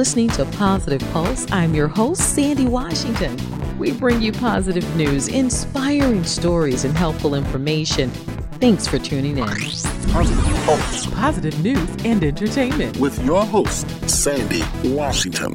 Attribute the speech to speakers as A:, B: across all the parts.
A: Listening to Positive Pulse. I'm your host, Sandy Washington. We bring you positive news, inspiring stories, and helpful information. Thanks for tuning in.
B: Positive Pulse.
C: Positive news and entertainment.
B: With your host, Sandy Washington.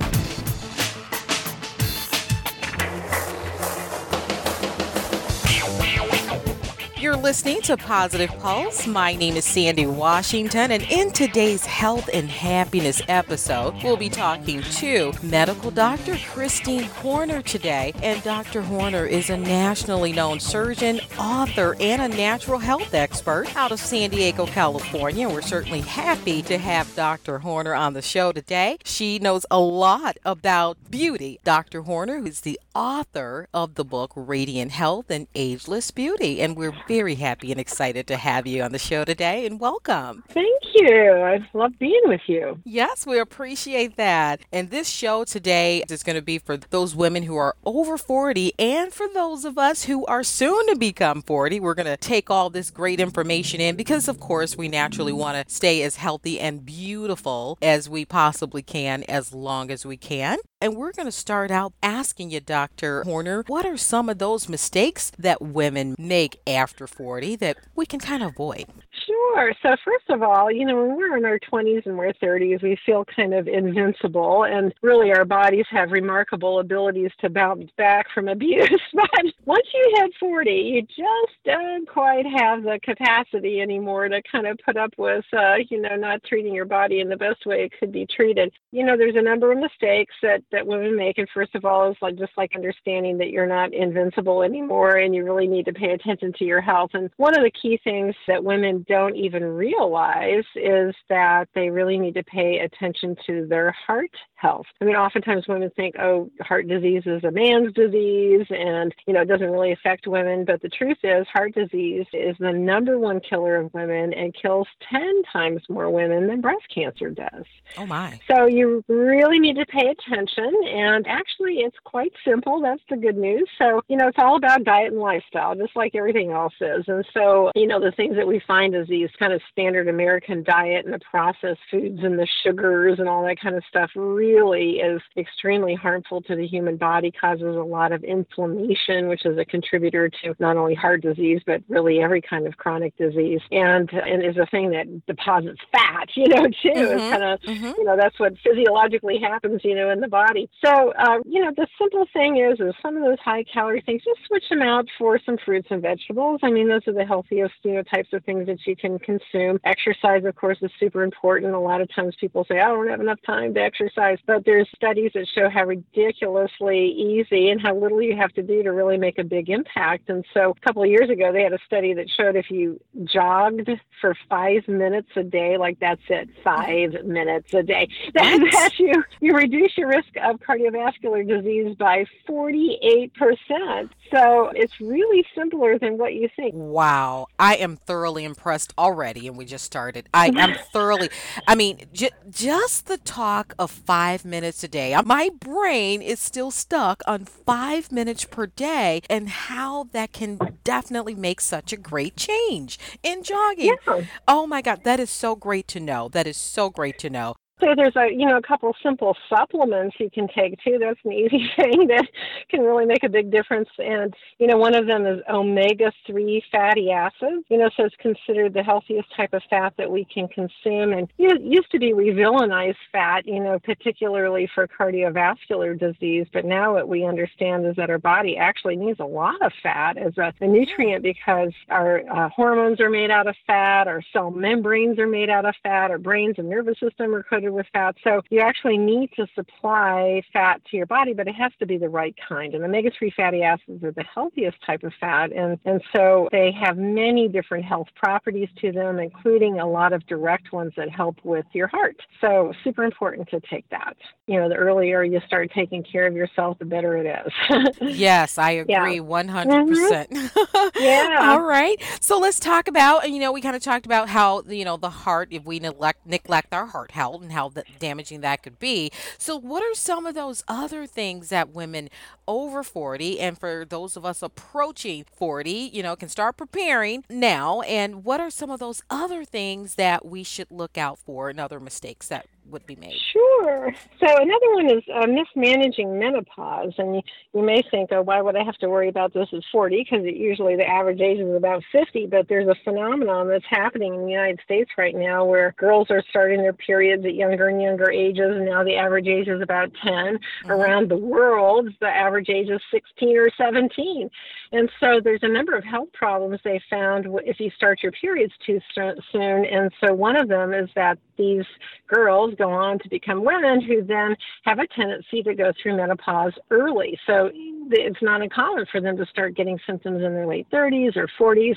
D: Listening to Positive Pulse. My name is Sandy Washington, and in today's health and happiness episode, we'll be talking to medical doctor Christine Horner today. And Dr. Horner is a nationally known surgeon, author, and a natural health expert out of San Diego, California. We're certainly happy to have Dr. Horner on the show today. She knows a lot about beauty. Dr. Horner is the author of the book Radiant Health and Ageless Beauty, and we're very happy and excited to have you on the show today and welcome.
E: Thank you. I love being with you.
D: Yes, we appreciate that. And this show today is going to be for those women who are over 40 and for those of us who are soon to become 40. We're going to take all this great information in because, of course, we naturally want to stay as healthy and beautiful as we possibly can as long as we can. And we're going to start out asking you, Dr. Horner, what are some of those mistakes that women make after 40 that we can kind of avoid?
E: Sure. So, first of all, you know, when we're in our 20s and we're 30s, we feel kind of invincible, and really our bodies have remarkable abilities to bounce back from abuse. but once you hit 40, you just don't quite have the capacity anymore to kind of put up with, uh, you know, not treating your body in the best way it could be treated. You know, there's a number of mistakes that, that women make, and first of all, is like just like understanding that you're not invincible anymore and you really need to pay attention to your health. And one of the key things that women don't even realize is that they really need to pay attention to their heart health. I mean, oftentimes women think, oh, heart disease is a man's disease and, you know, it doesn't really affect women. But the truth is, heart disease is the number one killer of women and kills 10 times more women than breast cancer does.
D: Oh, my.
E: So you really need to pay attention. And actually, it's quite simple. That's the good news. So, you know, it's all about diet and lifestyle, just like everything else is. And so, you know, the things that we find is these kind of standard American diet and the processed foods and the sugars and all that kind of stuff really is extremely harmful to the human body, causes a lot of inflammation, which is a contributor to not only heart disease, but really every kind of chronic disease. And, and is a thing that deposits fat, you know, too.
D: Mhm,
E: It's kind of,
D: mhm.
E: you know, that's what physiologically happens, you know, in the body. So, uh, you know, the simple thing is, is some of those high calorie things, just switch them out for some fruits and vegetables. I mean, those are the healthiest, you know, types of things that you can consume. Exercise, of course, is super important. A lot of times people say, I don't have enough time to exercise, but there's studies that show how ridiculously easy and how little you have to do to really make a big impact. And so a couple of years ago, they had a study that showed if you jogged for five minutes a day, like that's it, five minutes a day, that, that you, you reduce your risk of cardiovascular disease by 48%. So it's really simpler than what you think.
D: Wow, I am thoroughly impressed already, and we just started. I am thoroughly, I mean, j- just the talk of five minutes a day. My brain is still stuck on five minutes per day, and how that can definitely make such a great change in jogging.
E: Yeah.
D: Oh my God, that is so great to know. That is so great to know.
E: So there's a you know a couple simple supplements you can take too. That's an easy thing that can really make a big difference. And you know one of them is omega three fatty acids. You know so it's considered the healthiest type of fat that we can consume. And it used to be we villainize fat, you know, particularly for cardiovascular disease. But now what we understand is that our body actually needs a lot of fat as a, a nutrient because our uh, hormones are made out of fat, our cell membranes are made out of fat, our brains and nervous system are coated with fat. So you actually need to supply fat to your body, but it has to be the right kind. And omega 3 fatty acids are the healthiest type of fat. And, and so they have many different health properties to them, including a lot of direct ones that help with your heart. So super important to take that. You know, the earlier you start taking care of yourself, the better it is.
D: Yes, I
E: Yeah.
D: agree 100%. percent mm-hmm.
E: Yeah.
D: All right. So let's talk about, you know, we kind of talked about how, you know, the heart, if we neglect, neglect our heart health and how the, damaging that could be. So, what are some of those other things that women over 40 and for those of us approaching 40, you know, can start preparing now? And what are some of those other things that we should look out for and other mistakes that would be made?
E: Sure. So another one is uh, mismanaging menopause, and you, you may think, oh, why would I have to worry about this at 40? Because usually the average age is about 50. But there's a phenomenon that's happening in the United States right now where girls are starting their periods at younger and younger ages, and now the average age is about 10. Mm-hmm. Around the world, the average age is 16 or 17. And so there's a number of health problems they found if you start your periods too soon. And so one of them is that these girls go on to become women who then have a tendency to go through menopause early. So it's not uncommon for them to start getting symptoms in their late 30s or 40s.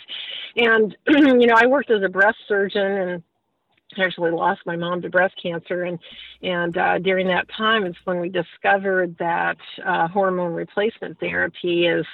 E: And, you know, I worked as a breast surgeon and actually lost my mom to breast cancer and and uh, during that time it's when we discovered that uh, hormone replacement therapy is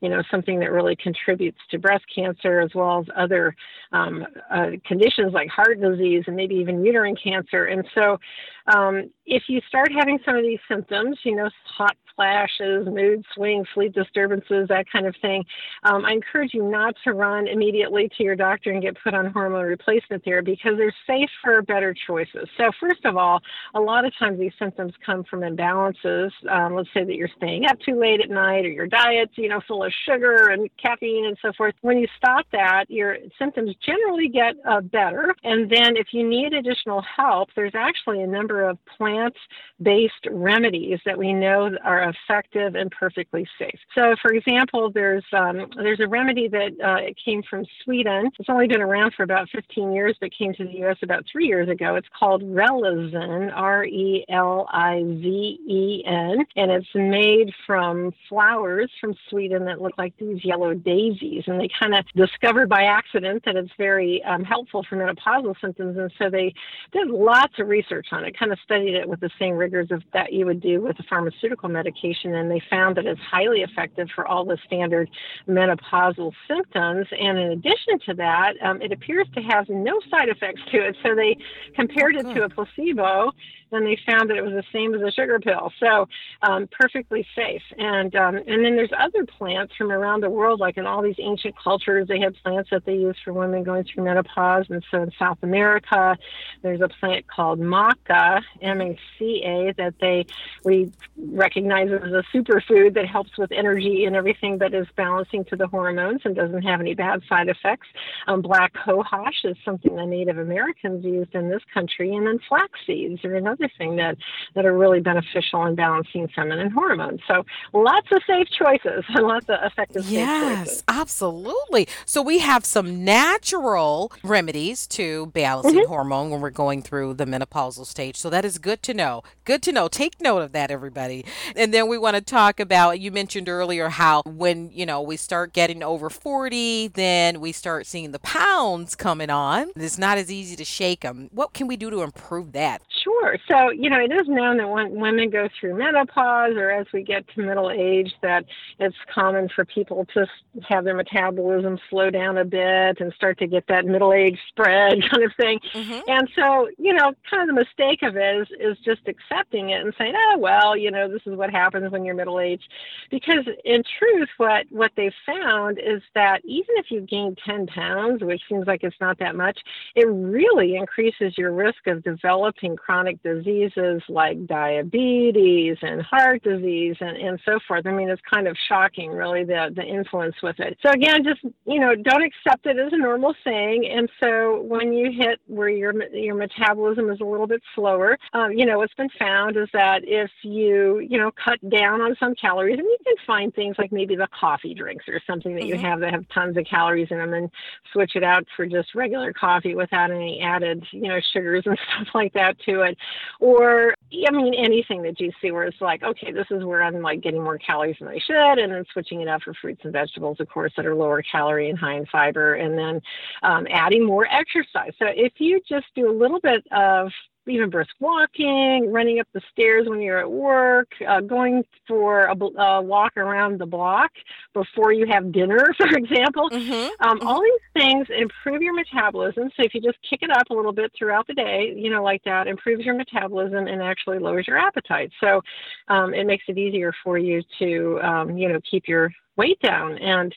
E: you know something that really contributes to breast cancer as well as other um, uh, conditions like heart disease and maybe even uterine cancer. And so um, if you start having some of these symptoms you know hot flashes, mood swings, sleep disturbances, that kind of thing, um, I encourage you not to run immediately to your doctor and get put on hormone replacement therapy because there's safer, better choices. So, first of all, a lot of times these symptoms come from imbalances. Um, let's say that you're staying up too late at night or your diet's, you know, full of sugar and caffeine and so forth. When you stop that, your symptoms generally get uh, better. And then if you need additional help, there's actually a number of plant based remedies that we know are effective and perfectly safe. So, for example, there's um, there's a remedy that uh, came from Sweden. It's only been around for about 15 years, but came to the U.S. about three years ago. It's called Relizen, R-E-L-I-Z-E-N, and it's made from flowers from Sweden that look like these yellow daisies. And they kind of discovered by accident that it's very um, helpful for menopausal symptoms, and so they did lots of research on it. Kind of studied it with the same rigors of that you would do with a pharmaceutical medication and they found that it's highly effective for all the standard menopausal symptoms. And in addition to that, um, it appears to have no side effects to it. So they compared it to a placebo and they found that it was the same as a sugar pill. So um, perfectly safe. And um, and then there's other plants from around the world, like in all these ancient cultures, they had plants that they use for women going through menopause. And so in South America, there's a plant called maca, M-A-C-A, that they we recognize as a superfood that helps with energy and everything, but is balancing to the hormones and doesn't have any bad side effects. Um, black cohosh is something the Native Americans used in this country, and then flax seeds are another thing that, that are really beneficial in balancing feminine hormones. So lots of safe choices and lots of effective
D: yes, absolutely. So we have some natural remedies to balancing mm-hmm. hormone when we're going through the menopausal stage. So that is good to know. Good to know. Take note of that, everybody. And then we want to talk about, you mentioned earlier how when, you know, we start getting over 40, then we start seeing the pounds coming on. It's not as easy to shake them. What can we do to improve that?
E: Sure. So, you know, it is known that when women go through menopause or as we get to middle age, that it's common for people to have their metabolism slow down a bit and start to get that middle age spread kind of thing. Mm-hmm. And so, you know, kind of the mistake of it is, is just accepting it and saying, oh, well, you know, this is what happens when you're middle aged. Because in truth, what, what they've found is that even if you gain 10 pounds, which seems like it's not that much, it really increases your risk of developing chronic diseases like diabetes and heart disease and, and so forth. I mean, it's kind of shocking, really, the, the influence with it. So, again, just, you know, don't accept it as a normal thing. And so when you hit where your, your metabolism is a little bit slower, um, you know, what's been found is that if you, you know, cut down on some calories, and you can find things like maybe the coffee drinks or something that you mm-hmm. have that have tons of calories in them and switch it out for just regular coffee without any added, you know, sugars and stuff like that to it. Or, I mean, anything that you see where it's like, okay, this is where I'm like getting more calories than I should, and then switching it out for fruits and vegetables, of course, that are lower calorie and high in fiber, and then um, adding more exercise. So if you just do a little bit of even brisk walking, running up the stairs when you're at work, uh, going for a, a, walk around the block before you have dinner, for example. Mm-hmm. Um, mm-hmm. All these things improve your metabolism. So if you just kick it up a little bit throughout the day, you know, like that, improves your metabolism and actually lowers your appetite. So um, it makes it easier for you to, um, you know, keep your weight down. And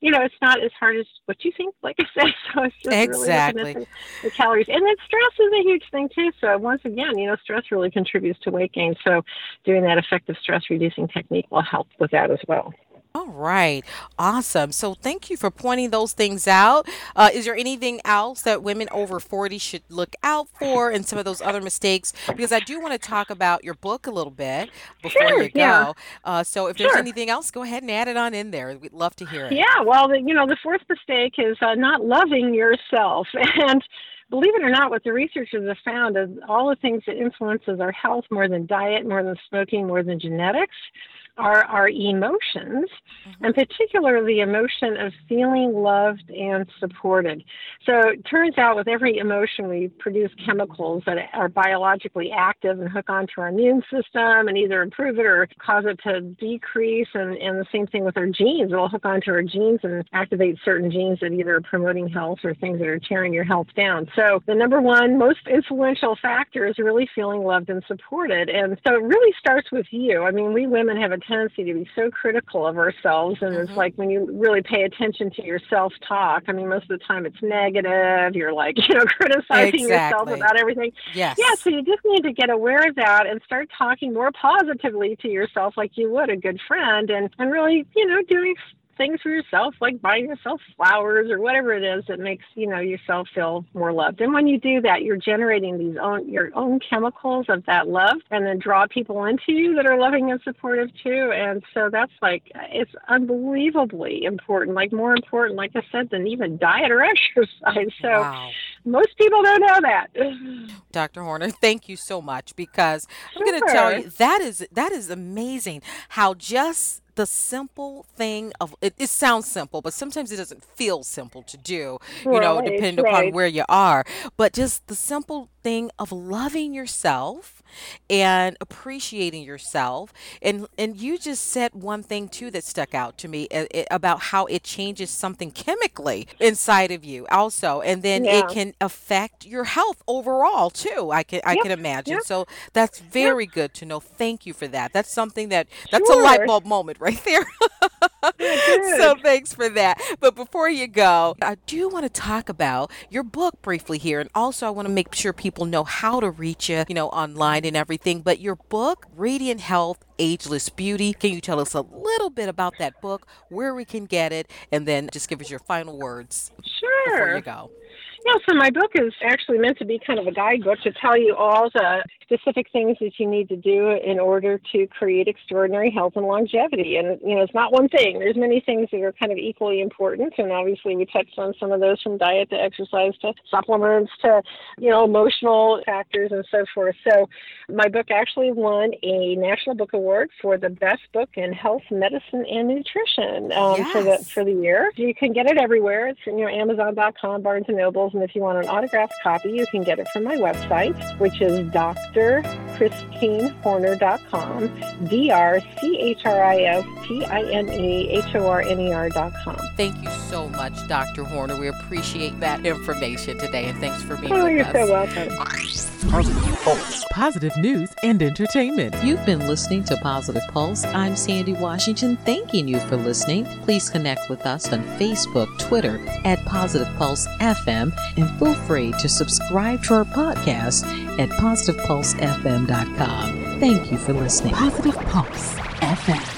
E: you know, it's not as hard as what you think, like I said. So it's just
D: exactly.
E: really the, the, calories. And then stress is a huge thing too. So once again, you know, stress really contributes to weight gain. So doing that effective stress reducing technique will help with that as well.
D: All right. Awesome. So thank you for pointing those things out. Uh, is there anything else that women over 40 should look out for and some of those other mistakes? Because I do want to talk about your book a little bit before
E: Sure,
D: you go.
E: yeah.
D: Uh, so if there's
E: Sure.
D: anything else, go ahead and add it on in there. We'd love to hear it.
E: Yeah, well, the, you know, the fourth mistake is uh, not loving yourself. And believe it or not, what the researchers have found is all the things that influences our health more than diet, more than smoking, more than genetics are our emotions, mm-hmm. and particularly the emotion of feeling loved and supported. So it turns out with every emotion, we produce chemicals that are biologically active and hook onto our immune system and either improve it or cause it to decrease. And, and the same thing with our genes. It'll hook onto our genes and activate certain genes that either are promoting health or things that are tearing your health down. So the number one most influential factor is really feeling loved and supported. And so it really starts with you. I mean, we women have a tendency to be so critical of ourselves. And it's mm-hmm. like when you really pay attention to your self talk, I mean, most of the time it's negative. You're like, you know, criticizing yourself about everything.
D: Yes.
E: Yeah, so you just need to get aware of that and start talking more positively to yourself like you would a good friend and, and really, you know, doing things for yourself like buying yourself flowers or whatever it is that makes, you know, yourself feel more loved. And when you do that, you're generating these own your own chemicals of that love and then draw people into you that are loving and supportive too. And so that's like it's unbelievably important, like more important, like I said, than even diet or exercise. So
D: Wow.
E: Most people don't know that.
D: Dr. Horner, thank you so much because I'm going to tell you that is that is amazing how just the simple thing of it, it sounds simple, but sometimes it doesn't feel simple to do, you know,
E: Right,
D: depending upon where you are. But just the simple thing of loving yourself and appreciating yourself. And and you just said one thing too that stuck out to me uh, it, about how it changes something chemically inside of you also. And then
E: Yeah.
D: it can affect your health overall too. I can I
E: Yep,
D: can imagine.
E: yep.
D: So that's very good to know. Thank you for that. That's something that that's a light bulb moment right there. So thanks for that. But before you go, I do want to talk about your book briefly here, and also I want to make sure people know how to reach you, you know, online and everything. But your book, Radiant Health. Ageless Beauty. Can you tell us a little bit about that book, where we can get it, and then just give us your final words
E: sure.
D: before you go?
E: Yeah, so my book is actually meant to be kind of a guidebook to tell you all the specific things that you need to do in order to create extraordinary health and longevity. And, you know, it's not one thing. There's many things that are kind of equally important. And obviously, we touched on some of those from diet to exercise to supplements to, you know, emotional factors and so forth. So my book actually won a National Book Award for the best book in health, medicine, and nutrition um, for the for the year. You can get it everywhere. It's you know Amazon.com, Barnes and Nobles, and if you want an autographed copy, you can get it from my website, which is drchristinehorner.com. D R C H R I S T I N E H O R N E R.com.
D: Thank you so much, Dr. Horner. We appreciate that information today, and thanks for being
E: Oh,
D: with
E: you're so welcome.
B: Positive Pulse.
C: Positive news and entertainment.
A: You've been listening to Positive Pulse. I'm Sandy Washington, thanking you for listening. Please connect with us on Facebook, Twitter at Positive Pulse FM, and feel free to subscribe to our podcast at positivepulsefm.com. Thank you for listening.
C: Positive Pulse FM.